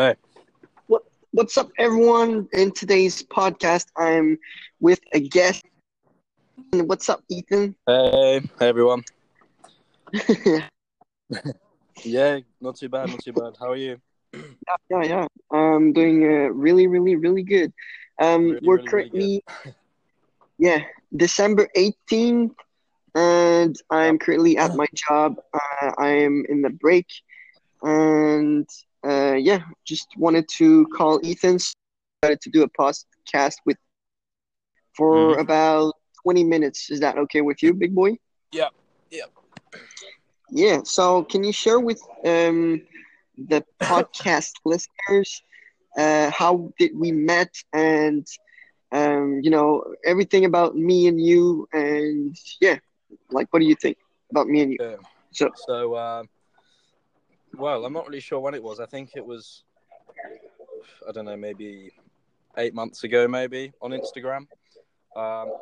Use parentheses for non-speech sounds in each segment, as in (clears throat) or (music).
Hey. What What's up, everyone? In today's podcast, I'm with a guest. What's up, Ethan? Hey, hey everyone. (laughs) Yeah, not too bad, not too bad. How are you? Yeah, yeah, yeah. I'm doing uh, really, really, really good. Um, Really, we're really, really currently, (laughs) yeah, December 18th, and I'm currently at my job. Uh, I am in the break, and uh, yeah, just wanted to call Ethan. Started to do a podcast with for Mhm. about 20 minutes. Is that okay with you, big boy? Yeah, yeah. Yeah, so can you share with um, the (laughs) podcast listeners uh, how did we met and um, you know everything about me and you and yeah, like what do you think about me and you? Yeah. So So, uh, well, I'm not really sure when it was. I think it was, I don't know, maybe eight months ago, maybe on Instagram. Um,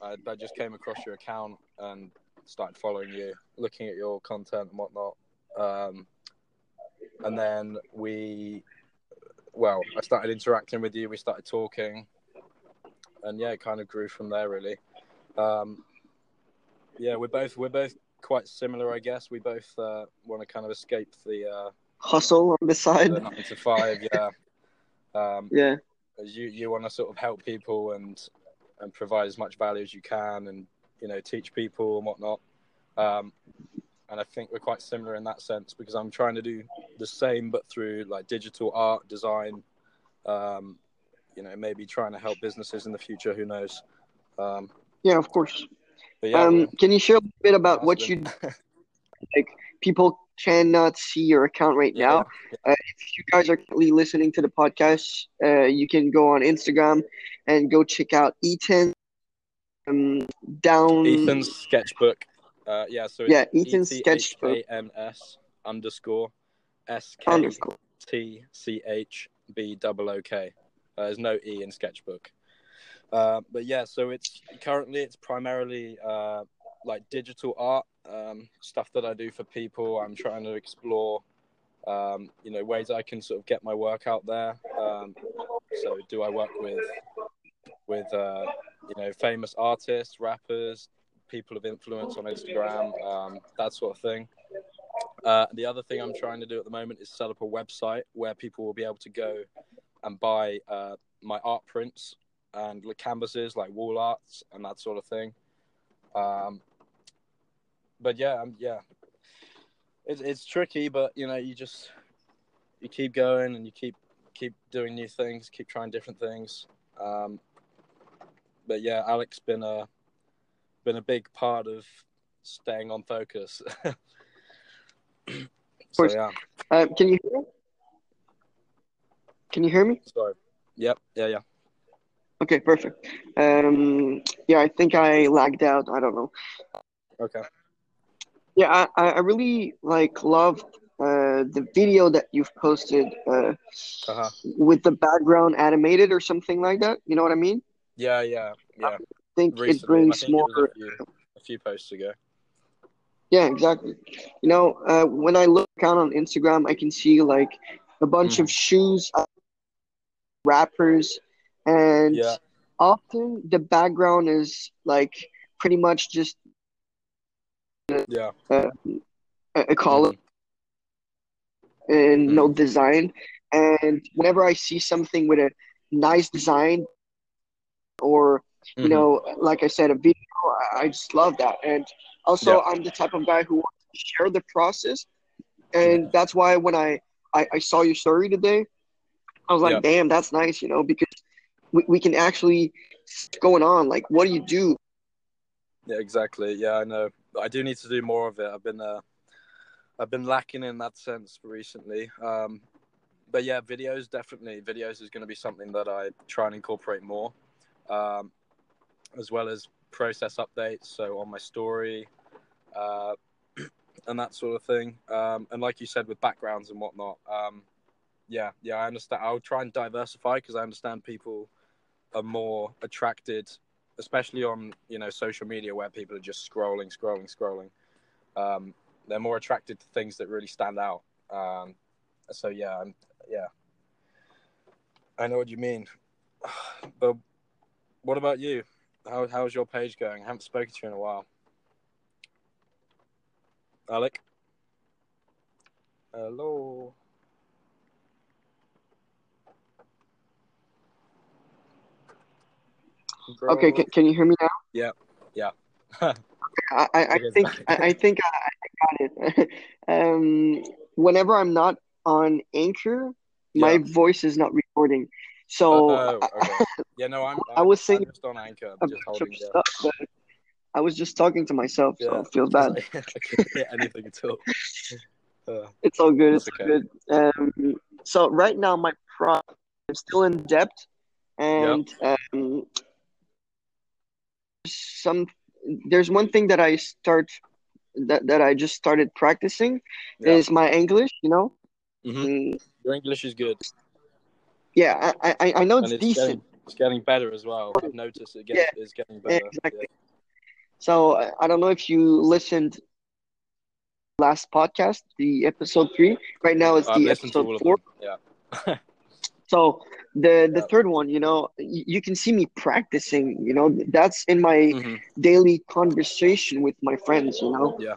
I, I just came across your account and started following you, looking at your content and whatnot. Um, and then we, well, I started interacting with you. We started talking, and yeah, it kind of grew from there, really. Um, yeah, we're both we're both quite similar, I guess. We both uh, want to kind of escape the, uh, hustle on the the side. nine to five. (laughs) Yeah. Um, Yeah, you you want to sort of help people and and provide as much value as you can and you know teach people and whatnot um and i think we're quite similar in that sense because i'm trying to do the same but through like digital art design um you know maybe trying to help businesses in the future who knows um yeah, of course. Yeah Um, can you share a little bit about what you (laughs) like? People cannot see your account right now. Uh, if you guys are currently listening to the podcast, uh, you can go on Instagram and go check out Ethan. Um, down. ethan's sketchbook uh yeah so Yeah, Ethan's sketchbook. E-T-H-A-N-S underscore s-k underscore. T C H B double O K. Uh, there's no E in Sketchbook. Uh, but yeah, so it's currently it's primarily uh, like digital art um, stuff that I do for people. I'm trying to explore, um, you know, ways I can sort of get my work out there. Um, so do I work with with uh, you know famous artists, rappers, people of influence on Instagram, um, that sort of thing. Uh, the other thing I'm trying to do at the moment is set up a website where people will be able to go and buy uh, my art prints and like canvases, like wall arts and that sort of thing. Um, but yeah, um, yeah, it's it's tricky, but you know, you just you keep going and you keep keep doing new things, keep trying different things. Um, but yeah, Alex been a been a big part of staying on focus. (laughs) so yeah, Uh, can you hear me? Can you hear me? sorry. Yep, yeah, yeah. Okay, perfect. Um, yeah, I think I lagged out. I don't know. Okay. Yeah, I, I really like love uh, the video that you've posted uh, Uh-huh. with the background animated or something like that. You know what I mean? Yeah, yeah, yeah. I think Recently, it brings think more. it a few, a few posts ago. Yeah, exactly. You know, uh, when I look out on Instagram, I can see like a bunch Mm. of shoes, uh, rappers, and Yeah, often the background is like pretty much just yeah, uh, a, color and no design. And whenever I see something with a nice design, or you Mhm. know, like I said, a video, I, just love that. And also, I'm the type of guy who wants to share the process, and that's why when I, I I saw your story today, I was like, Yeah. damn, that's nice, you know, because we, we can actually going on. Like, what do you do? yeah, exactly. Yeah, I know. I do need to do more of it. I've been, uh, I've been lacking in that sense recently. Um, but yeah, videos definitely. Videos is going to be something that I try and incorporate more, um, as well as process updates. So on my story, uh, (clears throat) and that sort of thing. Um, and like you said, with backgrounds and whatnot. Um, yeah, yeah, I understand. I'll try and diversify because I understand people are more attracted, especially on you know social media where people are just scrolling, scrolling, scrolling. Um, they're more attracted to things that really stand out. Um, so yeah, I'm, yeah, I know what you mean. (sighs) But what about you? How how's your page going? I haven't spoken to you in a while. Alec? Hello. Okay, can, can you hear me now? Yeah. Yeah. (laughs) I, I, I think. I, I think I, I got it. (laughs) um, whenever I'm not on Anchor, my Yeah. voice is not recording. So Oh, I, okay. (laughs) Yeah, no, I'm. I I'm was I'm saying just on Anchor, a just holding stuff, I was just talking to myself, so Yeah, it feels because bad. I, I couldn't hear anything at all. Uh, It's all good. It's okay. good. Um, so right now my prop I'm still in debt, and um, some there's one thing that I start that that I just started practicing Yeah. is my English. You know, hmm Mm, Your English is good, yeah, I, I I know it's it's decent. getting it's getting better as well. I've noticed it gets Yeah, it's getting better. exactly. So I I don't know if you listened last podcast, the episode three. Right now it's the episode four. Yeah. (laughs) So the the Yeah. third one, you know, you, can see me practicing. You know, that's in my hmm daily conversation with my friends. You know, Yeah.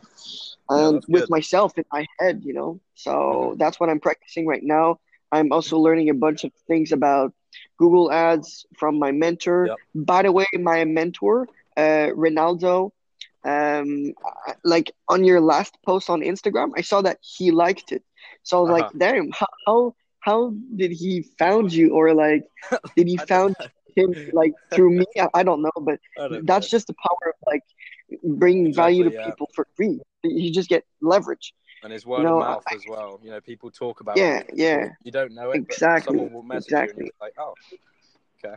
Yeah, and that's with good. myself in my head. You know, so hmm that's what I'm practicing right now. I'm also learning a bunch of things about Google Ads from my mentor. Yep. By the way, my mentor, uh, Ronaldo. Um, like on your last post on Instagram, I saw that he liked it. So I was like, Uh-huh. damn, how, how how did he found you or like (laughs) did he found him like through me I, I don't know but don't that's know. just the power of like bringing value to Yeah. people for free you just get leverage And you word know of I, mouth as well. You know, people talk about yeah it. yeah You don't know it, exactly someone will message you, and exactly like, "Oh, okay."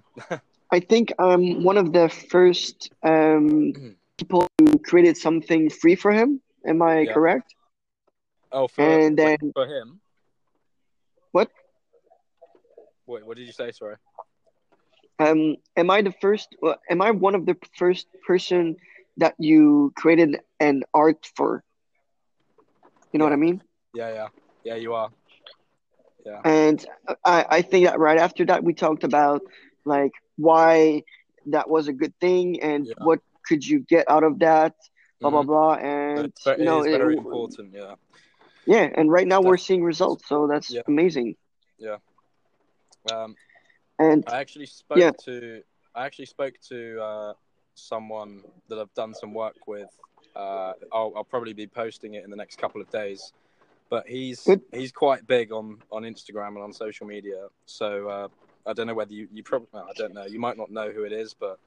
(laughs) I think I'm one of the first um people who created something free for him am I yeah. correct Oh, for and then for him. What Wait, what did you say? Sorry. um am I the first uh, am I one of the first person that you created an art for you know what I mean Yeah, yeah, yeah. You are. Yeah. And I, I think that right after that, we talked about like why that was a good thing and Yeah. what could you get out of that, blah, blah, hmm blah. So And, it's, ve- you it know, is it, very important. Yeah. Yeah. And right now we're seeing results. So that's yeah, amazing. yeah. Um, And I actually spoke yeah, to I actually spoke to uh, someone that I've done some work with. Uh, I'll, I'll probably be posting it in the next couple of days. But he's good. he's quite big on, on Instagram and on social media. So uh, I don't know whether you, you probably I don't know you might not know who it is, but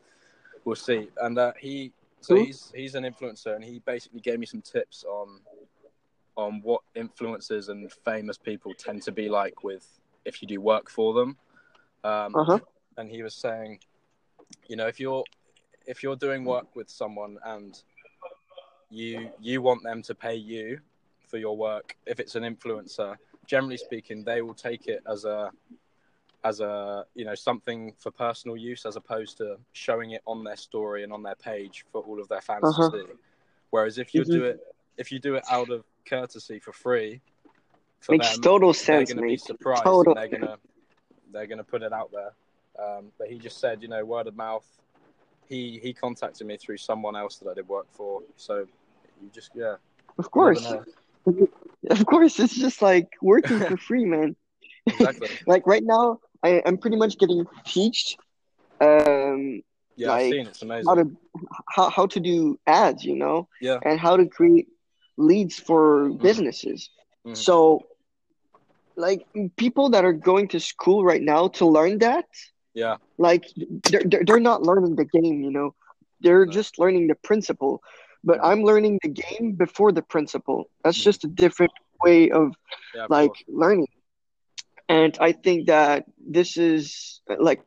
we'll see. And uh, he so Who? he's he's an influencer, and he basically gave me some tips on on what influencers and famous people tend to be like with if you do work for them. Um, Uh huh. and he was saying, you know, if you're if you're doing work with someone and you you want them to pay you for your work, if it's an influencer, generally speaking, they will take it as a as a you know something for personal use as opposed to showing it on their story and on their page for all of their fans Uh huh. to see. Whereas if you hmm do it if you do it out of courtesy for free for Makes them, total they're going to be surprised Total. and they're going to they're going to put it out there. Um, but he just said, you know, word of mouth. He he contacted me through someone else that I did work for. So you just yeah, Of course. Of course. It's just like working for (laughs) free, man. exactly. (laughs) Like right now, I, I'm pretty much getting teached um, Yeah, I've like seen it. It's how to how, how to do ads, you know, Yeah. and how to create leads for Mhm. businesses. Mhm. So, like people that are going to school right now to learn that, Yeah. like they're they're, not learning the game, you know, they're No. just learning the principle. But. I'm learning the game before the principle. That's Mhm. just a different way of Yeah. Like learning. And I think that this is like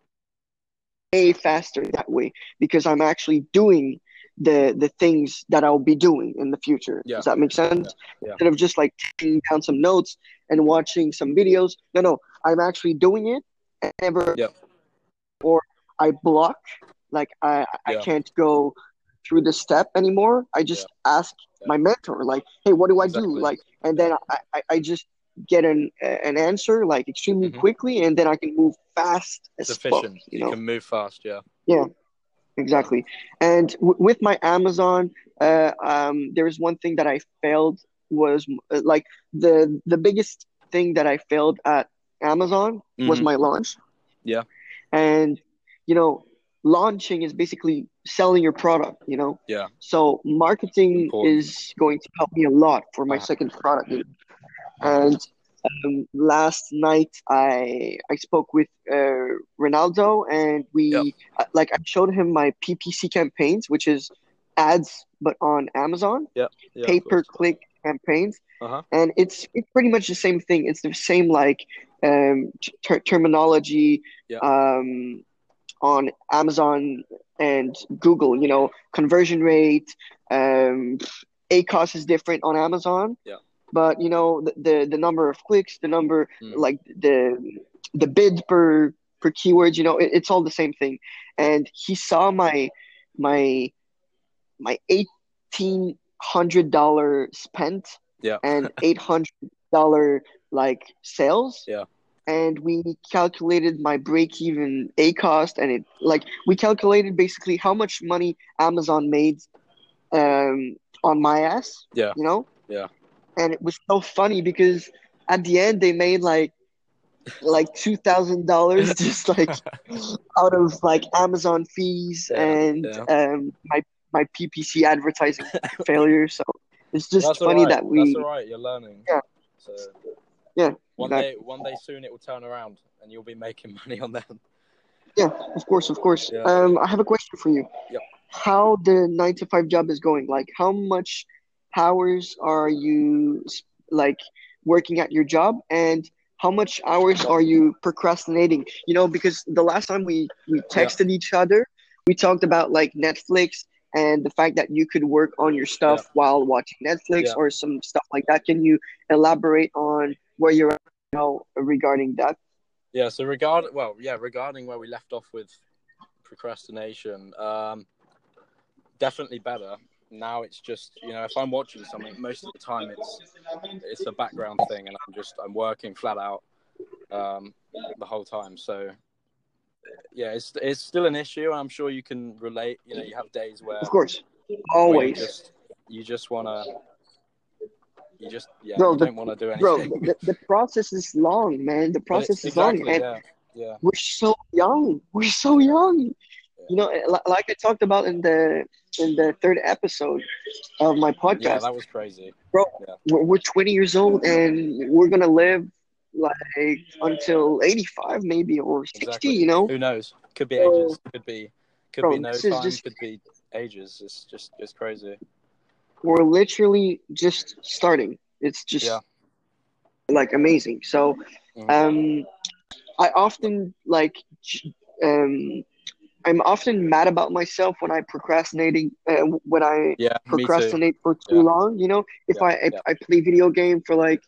way faster that way because I'm actually doing the the things that I'll be doing in the future. Yeah. Does that make sense? Yeah. Instead of just like taking down some notes and watching some videos. No, no, I'm actually doing it. And never Yeah. or I block. Like I I can't go through the step anymore. I just ask Yeah. my mentor, like, hey, what do I do? Like, and then I, I, I just get an an answer like extremely Mhm. quickly, and then I can move fast as It's efficient. You You know, can move fast. Yeah. Yeah. Exactly. And w- with my Amazon, uh, um, there was one thing that I failed was uh, like the the biggest thing that I failed at Amazon was Mhm. my launch. Yeah. And you know, launching is basically selling your product, you know. Yeah. So marketing Important. is going to help me a lot for my Uh-huh. second product. And um, last night I I spoke with uh, Ronaldo and we Yep. uh, like I showed him my PPC campaigns, which is ads but on Amazon, Yeah. pay per click campaigns, Uh-huh. and it's it's pretty much the same thing. It's the same like um, ter- terminology um, on Amazon and Google. You know, conversion rate, um, ACOS is different on Amazon. Yeah. But you know the, the the number of clicks, the number Mm. like the the bid per per keywords, you know, it, it's all the same thing. And he saw my my my eighteen hundred dollar spent Yeah. (laughs) and eight hundred dollar like sales. Yeah. And we calculated my break even ACOS and it like we calculated basically how much money Amazon made um on my ass. Yeah. You know? Yeah. And it was so funny because at the end they made like like two thousand dollars (laughs) just like out of like Amazon fees Yeah, and yeah. um my my PPC advertising (laughs) failure. So it's just That's funny right. that we That's all right. You're learning. Yeah. So Yeah, One exactly. day, one day soon, it will turn around, and you'll be making (laughs) money on them. yeah, of course, of course. Yeah. Um, I have a question for you. Yep. How the nine to five job is going? Like, how much hours are you like working at your job, and how much hours are you procrastinating? You know, because the last time we we texted each other, we talked about like Netflix and the fact that you could work on your stuff Yeah. while watching Netflix Yeah. or some stuff like that. Can you elaborate on where you're at now regarding that? Yeah. So regard, well, yeah, regarding where we left off with procrastination, um, definitely better. Now it's just you know if I'm watching something, most of the time it's it's a background thing, and I'm just I'm working flat out um, the whole time. So yeah, it's it's still an issue. I'm sure you can relate. You know, you have days where Of course, where you always. just you just wanna you just yeah Bro, you the- don't want to do Bro, anything. the, the process is long, man. The process is long, and yeah, yeah, we're so young. We're so young. You know, li- like I talked about in the in the third episode of my podcast. yeah. That was crazy. we're, we're 20 years old and we're gonna live like until 85 maybe or 60. Exactly. You know, Who knows? Could be So- ages. Could be could Bro, be no time. just- Could be ages. It's just it's crazy. we're literally just starting. It's just Yeah. like amazing. So, Mhm. um, I often like, um, I'm often mad about myself when I procrastinating uh, when I Yeah, me too. procrastinate for too Yeah. long. You know, if Yeah, I if. I play video game for like,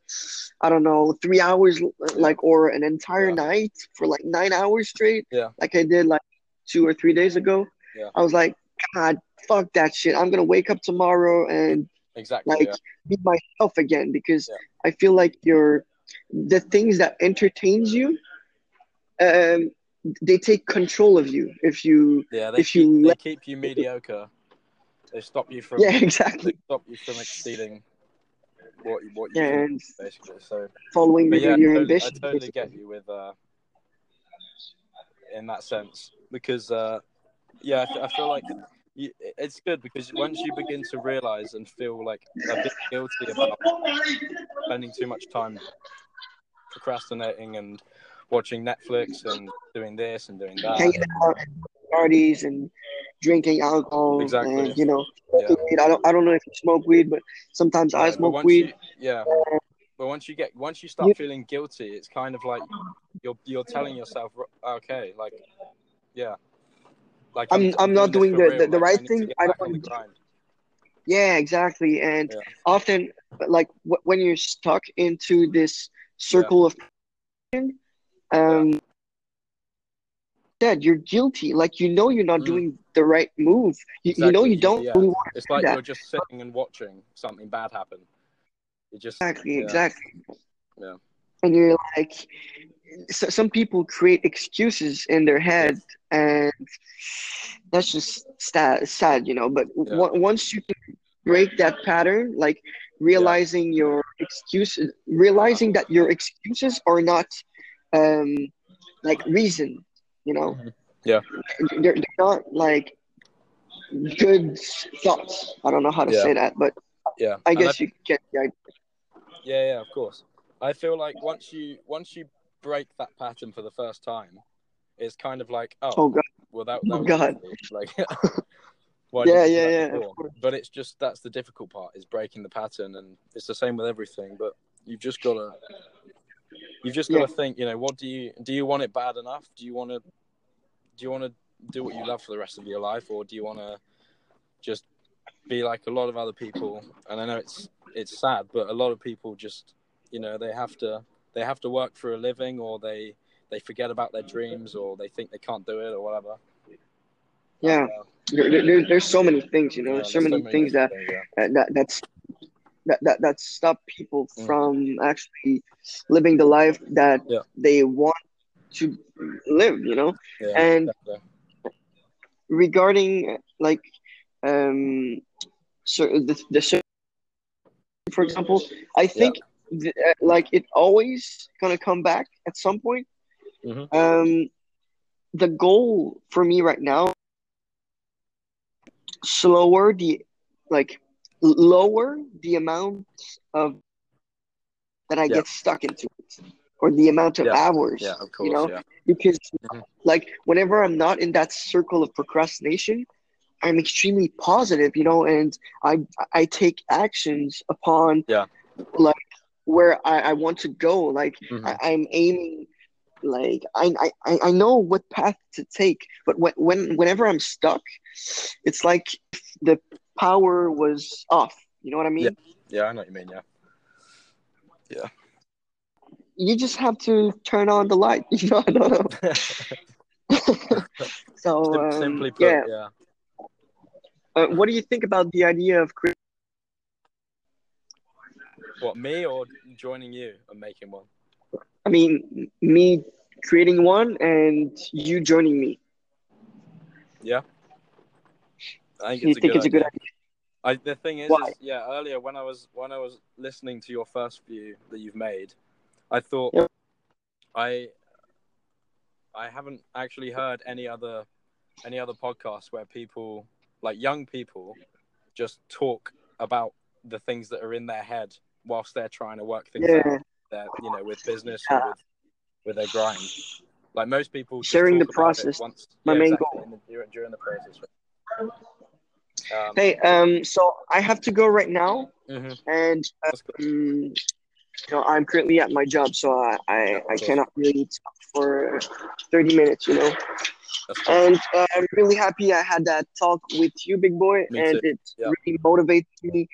I don't know, three hours, like or an entire night for like nine hours straight, Yeah. like I did like two or three days ago. Yeah. I was like, God, fuck that shit. I'm gonna wake up tomorrow and Exactly. like be myself again because. I feel like you're the things that entertains you um they take control of you if you Yeah, they if keep, you they let- keep you mediocre. They stop you from yeah exactly stop you from exceeding what you what you Yeah, and basically. So following your, yeah, your I totally, I totally basically. get you with uh in that sense because uh yeah, I feel like you, it's good because once you begin to realize and feel like a bit guilty about spending too much time procrastinating and watching Netflix and doing this and doing that. hanging out at parties and drinking alcohol Exactly. and you know Yeah. I don't I don't know if you smoke weed but sometimes I Yeah, but smoke weed You, yeah, but once you get once you start You- feeling guilty, it's kind of like you're you're telling yourself, okay, like yeah, like I'm- I'm not doing the- the- the right I thing. I don't wanna the do- grind. Yeah, exactly. And Yeah. often, like w- when you're stuck into this circle of, um, Dad, you're guilty. Like you know you're not Mm. doing the right move. You, you know you don't yeah. really want It's like that. you're just sitting and watching something bad happen. You just exactly, yeah. exactly. Yeah. and you're like, so, some people create excuses in their head, and that's just sad, sad you know. But Yeah. w- once you can break that pattern, like realizing your excuses, realizing that your excuses are not um, like reason, you know. Mhm. Yeah. They're, they're not like good thoughts. I don't know how to Yeah. say that, but Yeah, I And guess you get the idea. Yeah, yeah, of course. I feel like once you once you break that pattern for the first time, it's kind of like, oh, Oh god. well, that, that Oh, was God. like, (laughs) why Yeah, didn't you do yeah, yeah, before? But it's just that's the difficult part is breaking the pattern, and it's the same with everything. But you've just got to you've just got to think. You know, what do you do? You want it bad enough? Do you want to do you want to do what you love for the rest of your life, or do you want to just be like a lot of other people? And I know it's it's sad, but a lot of people just you know they have to they have to work for a living, or they they forget about their dreams, or they think they can't do it, or whatever. Yeah. Uh, There, there, there- there's so many things, you know. yeah, there's so many things that things, yeah. that, that that's that, that that stop people Mm. from actually living the life that Yeah. they want to live, you know. Yeah, And exactly. regarding like um so the the for example, I think th- uh, like it always gonna come back at some point. Mhm. Um, the goal for me right now slower the like lower the amount of that I Yeah. get stuck into it or the amount of Yeah. hours yeah, of course, you know yeah. because Mhm. like whenever i'm not in that circle of procrastination i'm extremely positive you know and i i take actions upon Yeah. like where i, I want to go like Mhm. I, i'm aiming like I, I i know what path to take but when, when whenever i'm stuck it's like the power was off you know what i mean Yeah, yeah I know what you mean. Yeah. Yeah. You just have to turn on the light (laughs) you know i don't know (laughs) so um, simply put, yeah yeah. Uh, what do you think about the idea of creating? What me or joining you and making one? I mean, me creating one and you joining me? Yeah. I think You it's a think good it's a good idea. I, the thing is, is, yeah, earlier when I was when I was listening to your first view that you've made, I thought Yep. I I haven't actually heard any other any other podcasts where people like young people just talk about the things that are in their head whilst they're trying to work things Yeah, out their you know with business or Yeah. with with their grind. Like most people Sharing the process, once my yeah, main exactly, goal. the, during, during the process. Um, Hey, um, so I have to go right now, mhm, and um, you know, I'm currently at my job, so I I, I cannot really talk for thirty minutes, you know. Cool. And uh, I'm really happy I had that talk with you, big boy, Me and too. it Yeah. really motivates me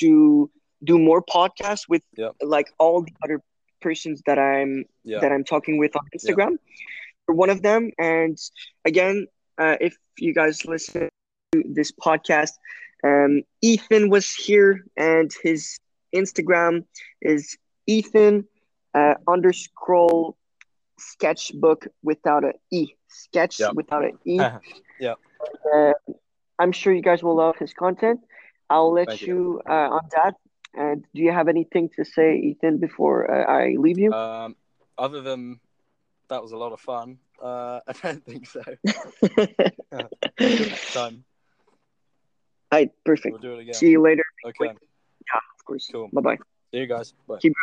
to do more podcasts with Yeah. like all the other persons that I'm Yeah. that I'm talking with on Instagram. You're one of them. And again, uh, if you guys listen this podcast, um, Ethan was here, and his Instagram is Ethan uh, underscore sketchbook without a E. Sketch Yep. without an E. (laughs) Yep. Uh, I'm sure you guys will love his content. I'll let Thank you uh, on that. And do you have anything to say, Ethan, before uh, I leave you? Um, other than that was a lot of fun. Uh, (laughs) I don't think so. (laughs) Time, All right, perfect. we'll do it again. See you later, Okay, Yeah, of course. Cool. Bye bye. see you guys. Bye. Keep